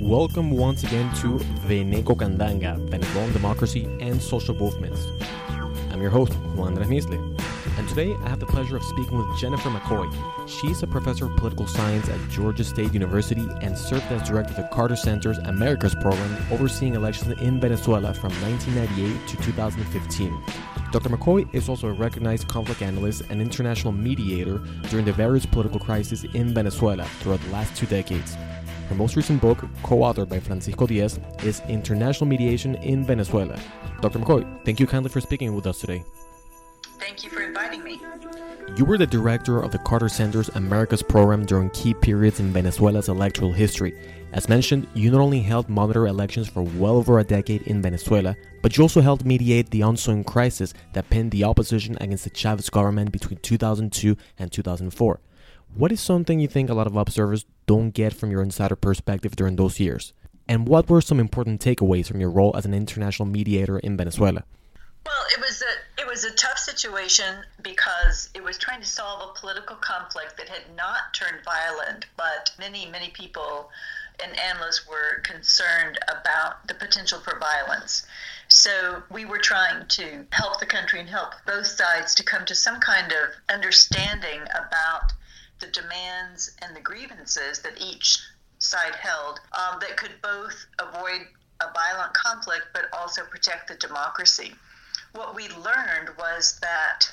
Welcome once again to Veneco Candanga, Venezuelan Democracy and Social Movements. I'm your host, Juan Andres and today I have the pleasure of speaking with Jennifer McCoy. She's a professor of political science at Georgia State University and served as director of the Carter Center's Americas program, overseeing elections in Venezuela from 1998 to 2015. Dr. McCoy is also a recognized conflict analyst and international mediator during the various political crises in Venezuela throughout the last two decades. Her most recent book, co authored by Francisco Diez, is International Mediation in Venezuela. Dr. McCoy, thank you kindly for speaking with us today. Thank you for inviting me. You were the director of the Carter Center's Americas program during key periods in Venezuela's electoral history. As mentioned, you not only helped monitor elections for well over a decade in Venezuela, but you also helped mediate the ensuing crisis that pinned the opposition against the Chavez government between 2002 and 2004. What is something you think a lot of observers don't get from your insider perspective during those years? And what were some important takeaways from your role as an international mediator in Venezuela? Well, it was a it was a tough situation because it was trying to solve a political conflict that had not turned violent, but many many people and analysts were concerned about the potential for violence. So we were trying to help the country and help both sides to come to some kind of understanding about the demands and the grievances that each side held um, that could both avoid a violent conflict but also protect the democracy what we learned was that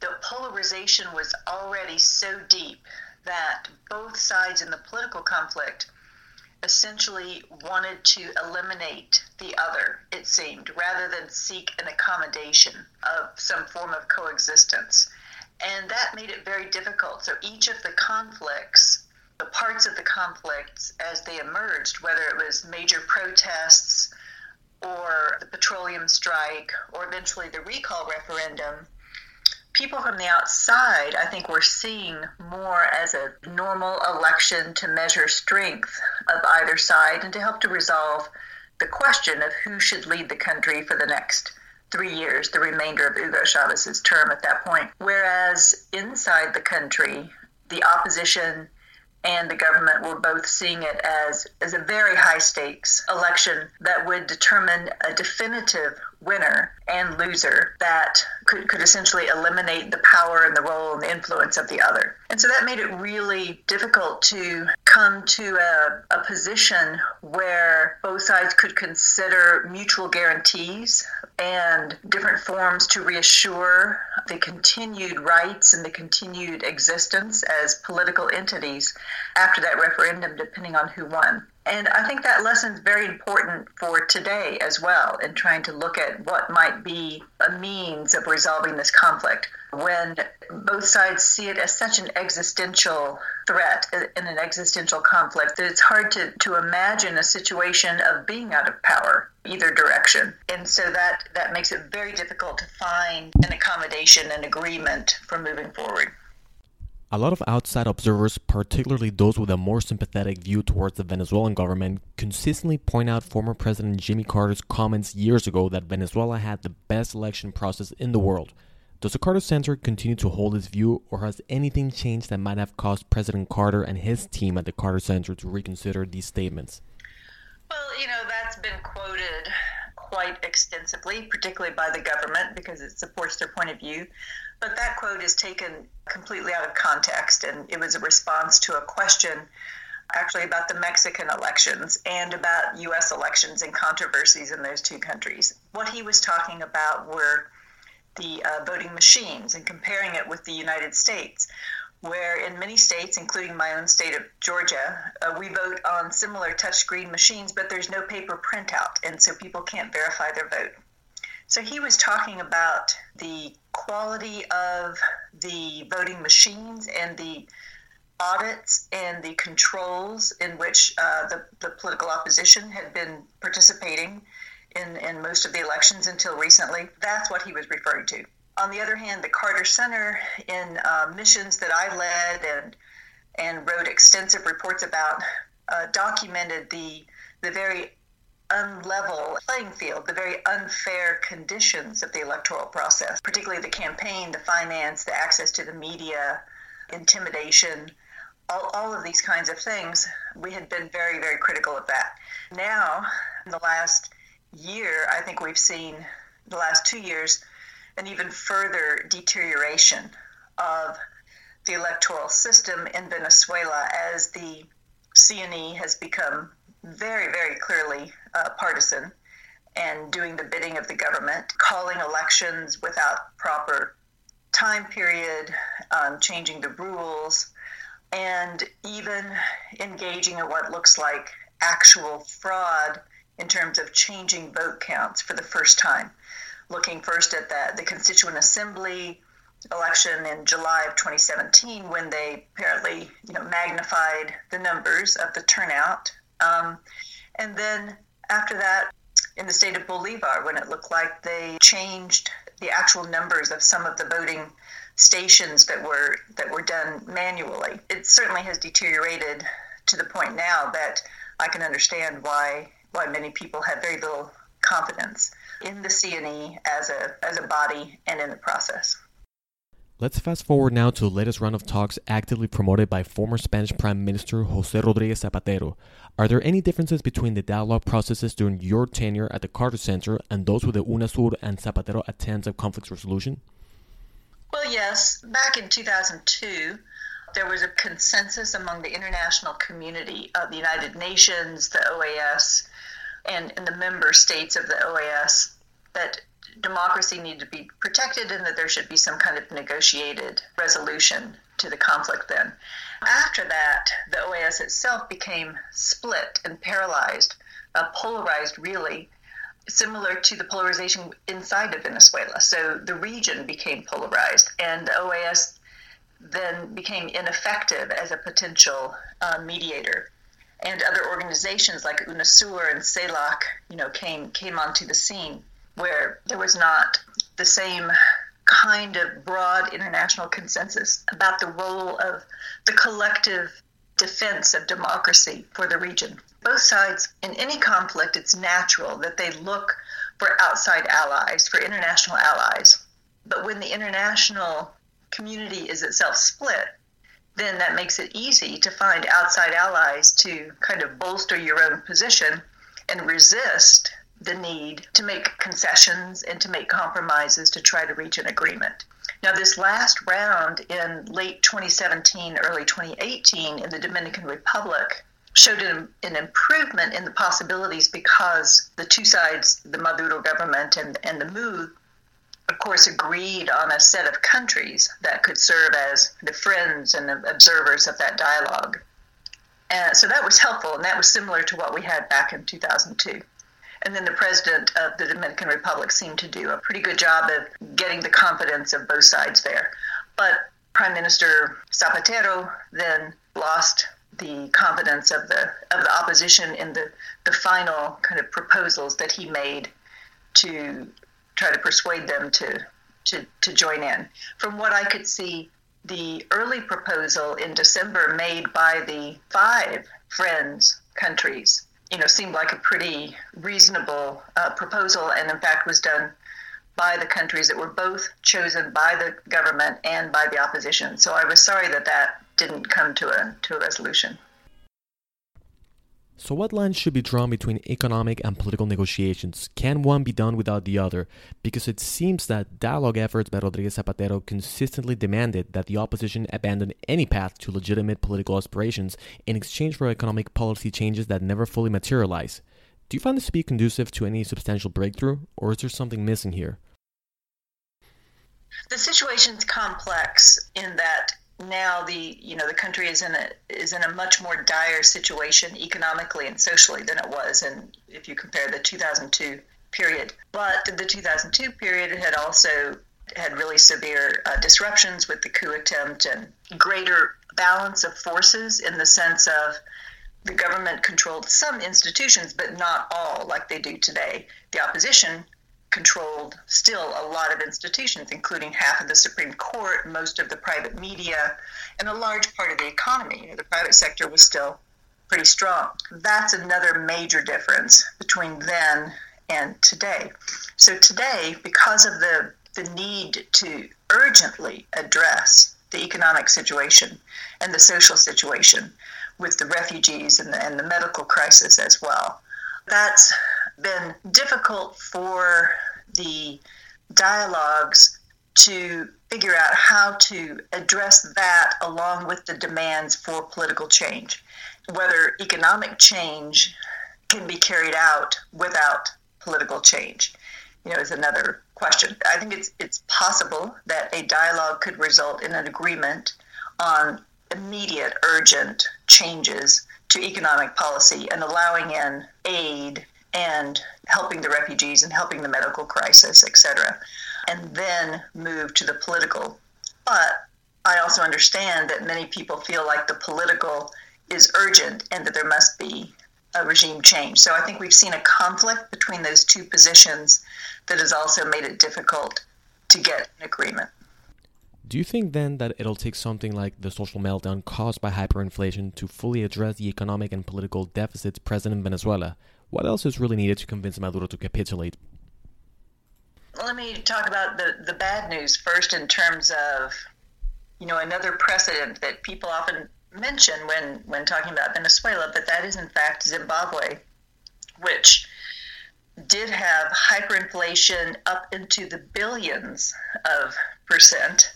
the polarization was already so deep that both sides in the political conflict essentially wanted to eliminate the other, it seemed, rather than seek an accommodation of some form of coexistence. And that made it very difficult. So each of the conflicts, the parts of the conflicts as they emerged, whether it was major protests, or the petroleum strike or eventually the recall referendum, people from the outside, I think, were seeing more as a normal election to measure strength of either side and to help to resolve the question of who should lead the country for the next three years, the remainder of Hugo Chavez's term at that point. Whereas inside the country, the opposition and the government were both seeing it as, as a very high stakes election that would determine a definitive winner and loser that could, could essentially eliminate the power and the role and the influence of the other. And so that made it really difficult to come to a, a position where both sides could consider mutual guarantees and different forms to reassure the continued rights and the continued existence as political entities after that referendum, depending on who won. And I think that lesson is very important for today as well in trying to look at what might be a means of resolving this conflict when both sides see it as such an existential threat in an existential conflict that it's hard to, to imagine a situation of being out of power either direction. And so that, that makes it very difficult to find an accommodation and agreement for moving forward. A lot of outside observers, particularly those with a more sympathetic view towards the Venezuelan government, consistently point out former President Jimmy Carter's comments years ago that Venezuela had the best election process in the world. Does the Carter Center continue to hold this view, or has anything changed that might have caused President Carter and his team at the Carter Center to reconsider these statements? Well, you know, that's been quoted quite extensively, particularly by the government, because it supports their point of view. But that quote is taken completely out of context, and it was a response to a question actually about the Mexican elections and about U.S. elections and controversies in those two countries. What he was talking about were the uh, voting machines and comparing it with the United States, where in many states, including my own state of Georgia, uh, we vote on similar touchscreen machines, but there's no paper printout, and so people can't verify their vote. So he was talking about the quality of the voting machines and the audits and the controls in which uh, the, the political opposition had been participating in, in most of the elections until recently. That's what he was referring to. On the other hand, the Carter Center, in uh, missions that I led and and wrote extensive reports about, uh, documented the the very unlevel playing field, the very unfair conditions of the electoral process, particularly the campaign, the finance, the access to the media, intimidation, all, all of these kinds of things, we had been very, very critical of that. Now, in the last year, I think we've seen the last two years an even further deterioration of the electoral system in Venezuela as the CNE has become very, very clearly uh, partisan and doing the bidding of the government, calling elections without proper time period, um, changing the rules, and even engaging in what looks like actual fraud in terms of changing vote counts for the first time. Looking first at the, the Constituent Assembly election in July of 2017, when they apparently you know, magnified the numbers of the turnout. Um, and then after that, in the state of Bolivar, when it looked like they changed the actual numbers of some of the voting stations that were that were done manually. It certainly has deteriorated to the point now that I can understand why why many people have very little confidence in the CNE as a as a body and in the process. Let's fast forward now to the latest round of talks actively promoted by former Spanish Prime Minister Jose Rodriguez Zapatero. Are there any differences between the dialogue processes during your tenure at the Carter Center and those with the UNASUR and Zapatero attempts at conflict resolution? Well, yes. Back in 2002, there was a consensus among the international community of the United Nations, the OAS, and, and the member states of the OAS that democracy needed to be protected and that there should be some kind of negotiated resolution to the conflict then. After that, the OAS itself became split and paralyzed, uh, polarized really, similar to the polarization inside of Venezuela. So the region became polarized, and the OAS then became ineffective as a potential uh, mediator. And other organizations like UNASUR and CELAC, you know, came came onto the scene where there was not the same kind of broad international consensus about the role of the collective defense of democracy for the region. Both sides, in any conflict, it's natural that they look for outside allies, for international allies. But when the international community is itself split, then that makes it easy to find outside allies to kind of bolster your own position and resist the need to make concessions and to make compromises to try to reach an agreement. Now, this last round in late 2017, early 2018 in the Dominican Republic showed an, an, improvement in the possibilities because the two sides, the Maduro government and, and the MUD, of course, agreed on a set of countries that could serve as the friends and the observers of that dialogue. And so that was helpful, and that was similar to what we had back in 2002. And then the president of the Dominican Republic seemed to do a pretty good job of getting the confidence of both sides there. But Prime Minister Zapatero then lost the confidence of the of the opposition in the, the final kind of proposals that he made to try to persuade them to to, to join in. From what I could see, the early proposal in December made by the five friends countries you know, seemed like a pretty reasonable uh, proposal, and in fact was done by the countries that were both chosen by the government and by the opposition. So I was sorry that that didn't come to a to a resolution. So, what lines should be drawn between economic and political negotiations? Can one be done without the other? Because it seems that dialogue efforts by Rodriguez Zapatero consistently demanded that the opposition abandon any path to legitimate political aspirations in exchange for economic policy changes that never fully materialize. Do you find this to be conducive to any substantial breakthrough, or is there something missing here? The situation's complex in that now the you know the country is in a is in a much more dire situation economically and socially than it was and if you compare the 2002 period. But the 2002 period had also had really severe uh, disruptions with the coup attempt and greater balance of forces in the sense of the government controlled some institutions but not all like they do today. The opposition controlled still a lot of institutions, including half of the Supreme Court, most of the private media, and a large part of the economy. You know, the private sector was still pretty strong. That's another major difference between then and today. So today, because of the the need to urgently address the economic situation and the social situation with the refugees and the, and the medical crisis as well. That's been difficult for the dialogues to figure out how to address that along with the demands for political change. Whether economic change can be carried out without political change, you know, is another question. I think it's it's possible that a dialogue could result in an agreement on immediate, urgent changes to economic policy and allowing in aid and helping the refugees and helping the medical crisis, etc., and then move to the political. But I also understand that many people feel like the political is urgent and that there must be a regime change. So I think we've seen a conflict between those two positions that has also made it difficult to get an agreement. Do you think then that it'll take something like the social meltdown caused by hyperinflation to fully address the economic and political deficits present in Venezuela? What else is really needed to convince Maduro to capitulate? Let me talk about the, the bad news first in terms of, you know, another precedent that people often mention when, when talking about Venezuela, but that is in fact Zimbabwe, which did have hyperinflation up into the billions of percent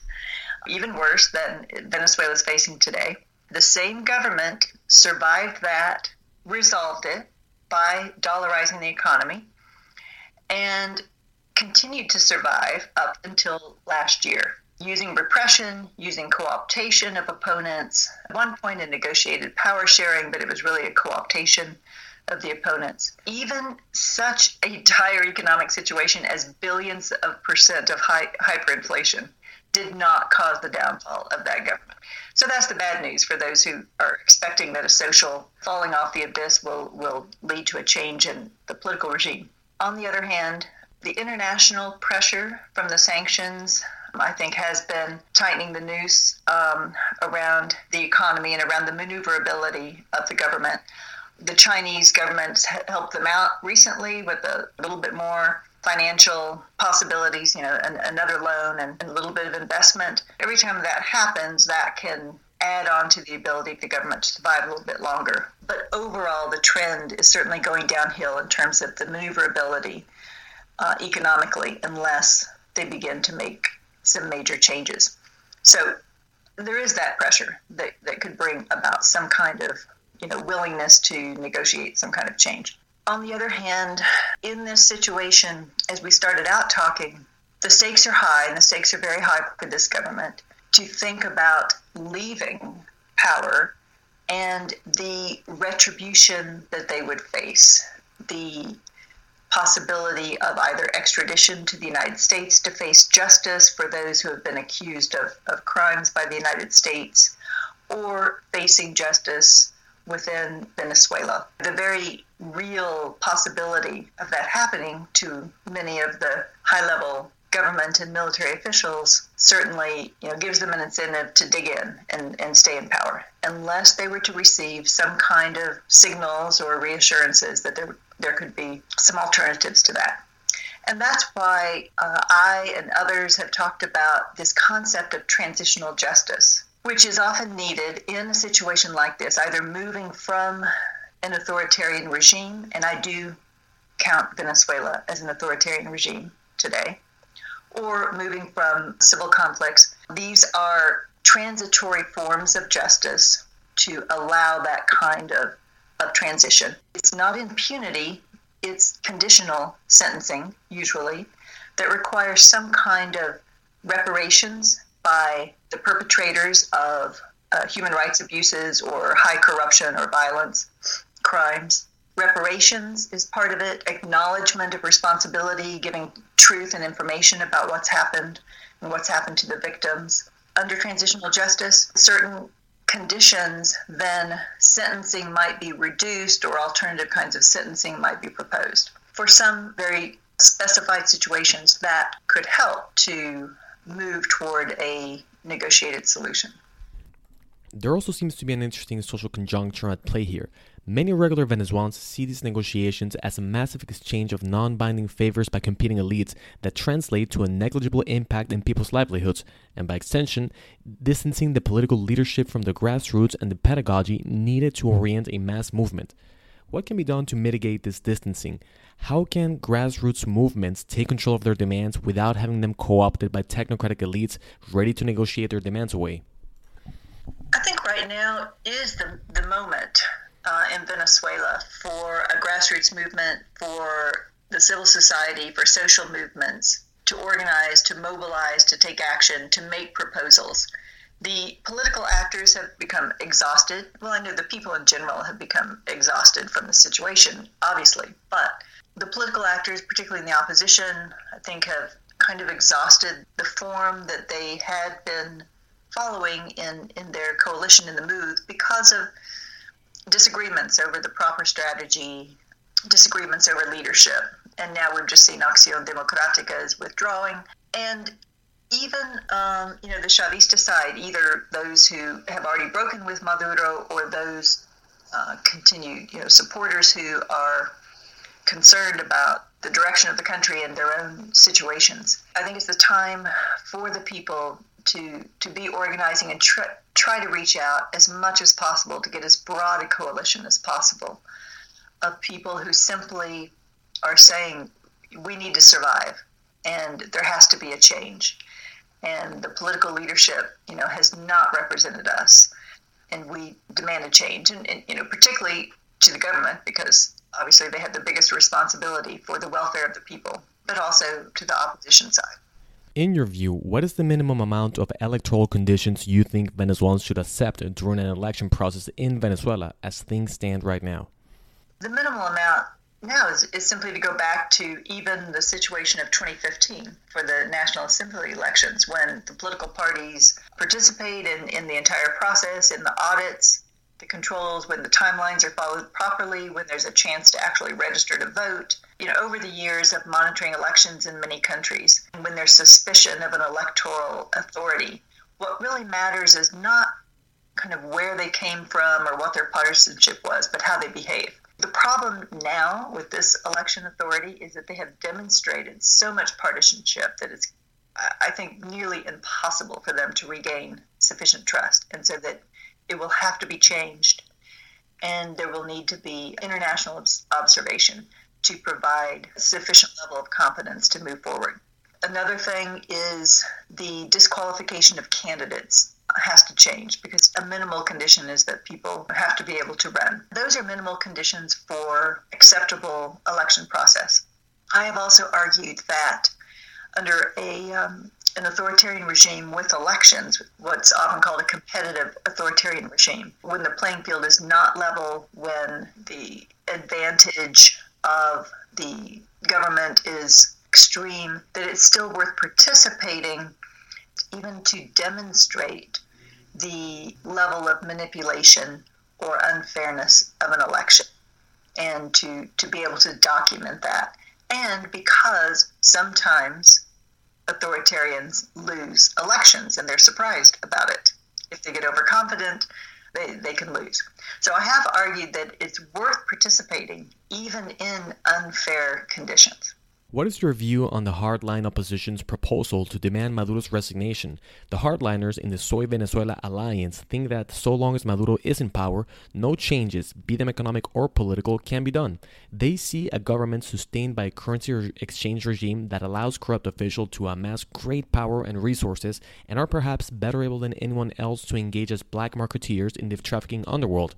even worse than Venezuela is facing today. The same government survived that, resolved it by dollarizing the economy, and continued to survive up until last year using repression, using co optation of opponents. At one point, it negotiated power sharing, but it was really a co optation of the opponents. Even such a dire economic situation as billions of percent of high, hyperinflation did not cause the downfall of that government. So that's the bad news for those who are expecting that a social falling off the abyss will, will lead to a change in the political regime. On the other hand, the international pressure from the sanctions, I think, has been tightening the noose um, around the economy and around the maneuverability of the government. The Chinese government helped them out recently with a little bit more financial possibilities, you know, an, another loan and, and a little bit of investment. Every time that happens, that can add on to the ability of the government to survive a little bit longer. But overall, the trend is certainly going downhill in terms of the maneuverability uh, economically, unless they begin to make some major changes. So there is that pressure that, that could bring about some kind of you know willingness to negotiate some kind of change. On the other hand, in this situation, as we started out talking, the stakes are high, and the stakes are very high for this government to think about leaving power and the retribution that they would face, the possibility of either extradition to the United States to face justice for those who have been accused of, of crimes by the United States, or facing justice within Venezuela. The very real possibility of that happening to many of the high level government and military officials certainly you know gives them an incentive to dig in and, and stay in power unless they were to receive some kind of signals or reassurances that there there could be some alternatives to that. And that's why uh, I and others have talked about this concept of transitional justice which is often needed in a situation like this, either moving from an authoritarian regime, and I do count Venezuela as an authoritarian regime today, or moving from civil conflicts. These are transitory forms of justice to allow that kind of, of transition. It's not impunity, it's conditional sentencing, usually, that requires some kind of reparations by the perpetrators of uh, human rights abuses or high corruption or violence crimes. Reparations is part of it, acknowledgement of responsibility, giving truth and information about what's happened and what's happened to the victims. Under transitional justice, certain conditions, then sentencing might be reduced or alternative kinds of sentencing might be proposed. For some very specified situations, that could help to move toward a negotiated solution. There also seems to be an interesting social conjuncture at play here. Many regular Venezuelans see these negotiations as a massive exchange of non binding favors by competing elites that translate to a negligible impact in people's livelihoods, and by extension, distancing the political leadership from the grassroots and the pedagogy needed to orient a mass movement. What can be done to mitigate this distancing? How can grassroots movements take control of their demands without having them co opted by technocratic elites ready to negotiate their demands away? I think right now is the, the moment uh, in Venezuela for a grassroots movement, for the civil society, for social movements to organize, to mobilize, to take action, to make proposals. The political actors have become exhausted. Well, I know the people in general have become exhausted from the situation, obviously, but the political actors, particularly in the opposition, I think have kind of exhausted the form that they had been following in, in their coalition in the MUD because of disagreements over the proper strategy, disagreements over leadership. And now we've just seen Acción Democrática is withdrawing. And even, um, you know, the Chavista side, either those who have already broken with Maduro or those uh, continued, you know, supporters who are concerned about the direction of the country and their own situations. I think it's the time for the people to to be organizing and try, try to reach out as much as possible to get as broad a coalition as possible of people who simply are saying we need to survive and there has to be a change. And the political leadership you know has not represented us and we demand a change and, and you know particularly to the government because obviously they have the biggest responsibility for the welfare of the people but also to the opposition side in your view, what is the minimum amount of electoral conditions you think Venezuelans should accept during an election process in Venezuela as things stand right now? The minimal amount now is, is simply to go back to even the situation of 2015 for the National Assembly elections when the political parties participate in, in the entire process, in the audits, the controls, when the timelines are followed properly, when there's a chance to actually register to vote. You know, over the years of monitoring elections in many countries, when there's suspicion of an electoral authority, what really matters is not kind of where they came from or what their partisanship was, but how they behave. The problem now with this election authority is that they have demonstrated so much partisanship that it's, I think, nearly impossible for them to regain sufficient trust. And so that it will have to be changed. And there will need to be international observation to provide a sufficient level of confidence to move forward. Another thing is the disqualification of candidates has to change because a minimal condition is that people have to be able to run. Those are minimal conditions for acceptable election process. I have also argued that under a um, an authoritarian regime with elections, what's often called a competitive authoritarian regime, when the playing field is not level, when the advantage of the government is extreme, that it's still worth participating even to demonstrate the level of manipulation or unfairness of an election and to, to be able to document that. And because sometimes authoritarians lose elections and they're surprised about it. If they get overconfident, they, they can lose. So I have argued that it's worth participating even in unfair conditions. What is your view on the hardline opposition's proposal to demand Maduro's resignation? The hardliners in the Soy Venezuela alliance think that so long as Maduro is in power, no changes, be them economic or political, can be done. They see a government sustained by a currency exchange regime that allows corrupt officials to amass great power and resources and are perhaps better able than anyone else to engage as black marketeers in the trafficking underworld.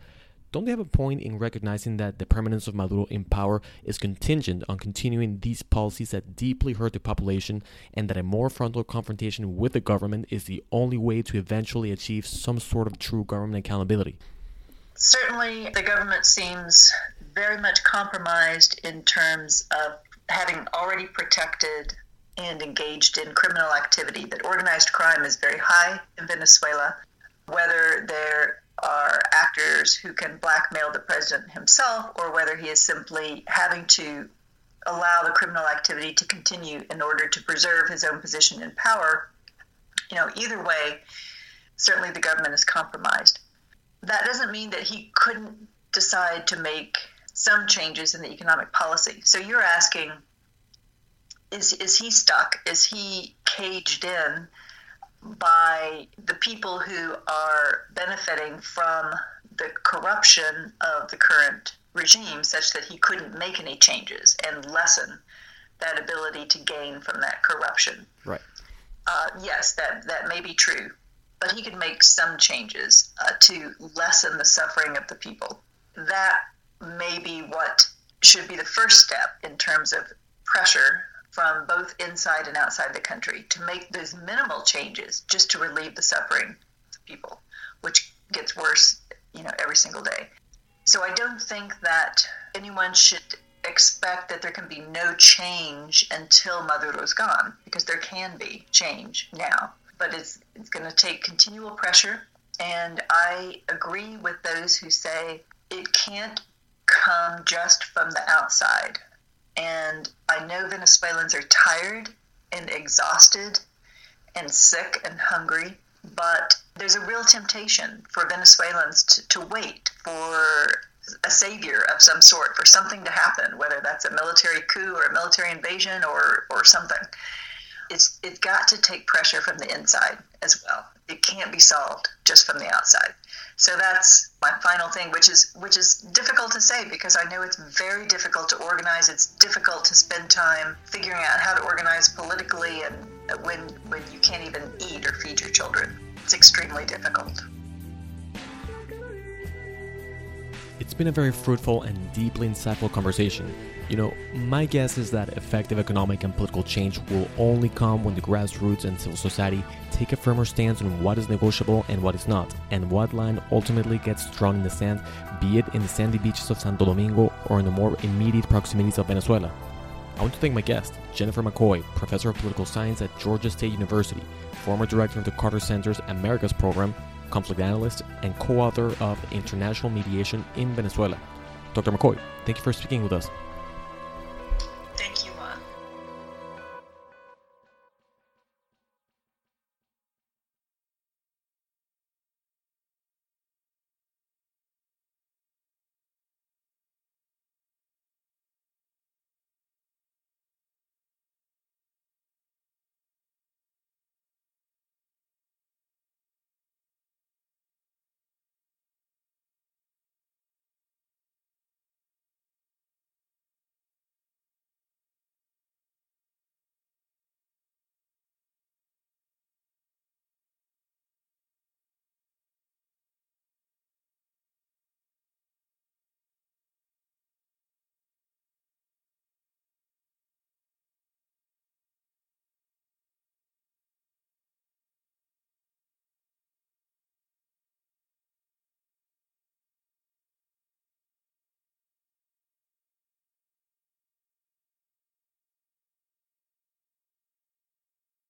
Don't they have a point in recognizing that the permanence of Maduro in power is contingent on continuing these policies that deeply hurt the population and that a more frontal confrontation with the government is the only way to eventually achieve some sort of true government accountability? Certainly, the government seems very much compromised in terms of having already protected and engaged in criminal activity. That organized crime is very high in Venezuela. Whether they're are actors who can blackmail the president himself or whether he is simply having to allow the criminal activity to continue in order to preserve his own position in power. You know, either way, certainly the government is compromised. That doesn't mean that he couldn't decide to make some changes in the economic policy. So you're asking is is he stuck? Is he caged in by the people who are benefiting from the corruption of the current regime such that he couldn't make any changes and lessen that ability to gain from that corruption. Right. Uh, yes, that, that may be true, but he could make some changes uh, to lessen the suffering of the people. That may be what should be the first step in terms of pressure from both inside and outside the country to make those minimal changes just to relieve the suffering of people, which gets worse, you know, every single day. So I don't think that anyone should expect that there can be no change until Maduro's gone, because there can be change now. But it's, it's going to take continual pressure. And I agree with those who say it can't come just from the outside. And I know Venezuelans are tired and exhausted and sick and hungry, but there's a real temptation for Venezuelans to, to wait for a savior of some sort, for something to happen, whether that's a military coup or a military invasion or, or something. It's, it's got to take pressure from the inside as well. It can't be solved just from the outside. So that's my final thing, which is which is difficult to say because I know it's very difficult to organize. It's difficult to spend time figuring out how to organize politically, and when when you can't even eat or feed your children, it's extremely difficult. It's been a very fruitful and deeply insightful conversation. You know, my guess is that effective economic and political change will only come when the grassroots and civil society take a firmer stance on what is negotiable and what is not, and what line ultimately gets drawn in the sand, be it in the sandy beaches of Santo Domingo or in the more immediate proximities of Venezuela. I want to thank my guest, Jennifer McCoy, professor of political science at Georgia State University, former director of the Carter Center's Americas program, conflict analyst, and co author of International Mediation in Venezuela. Dr. McCoy, thank you for speaking with us.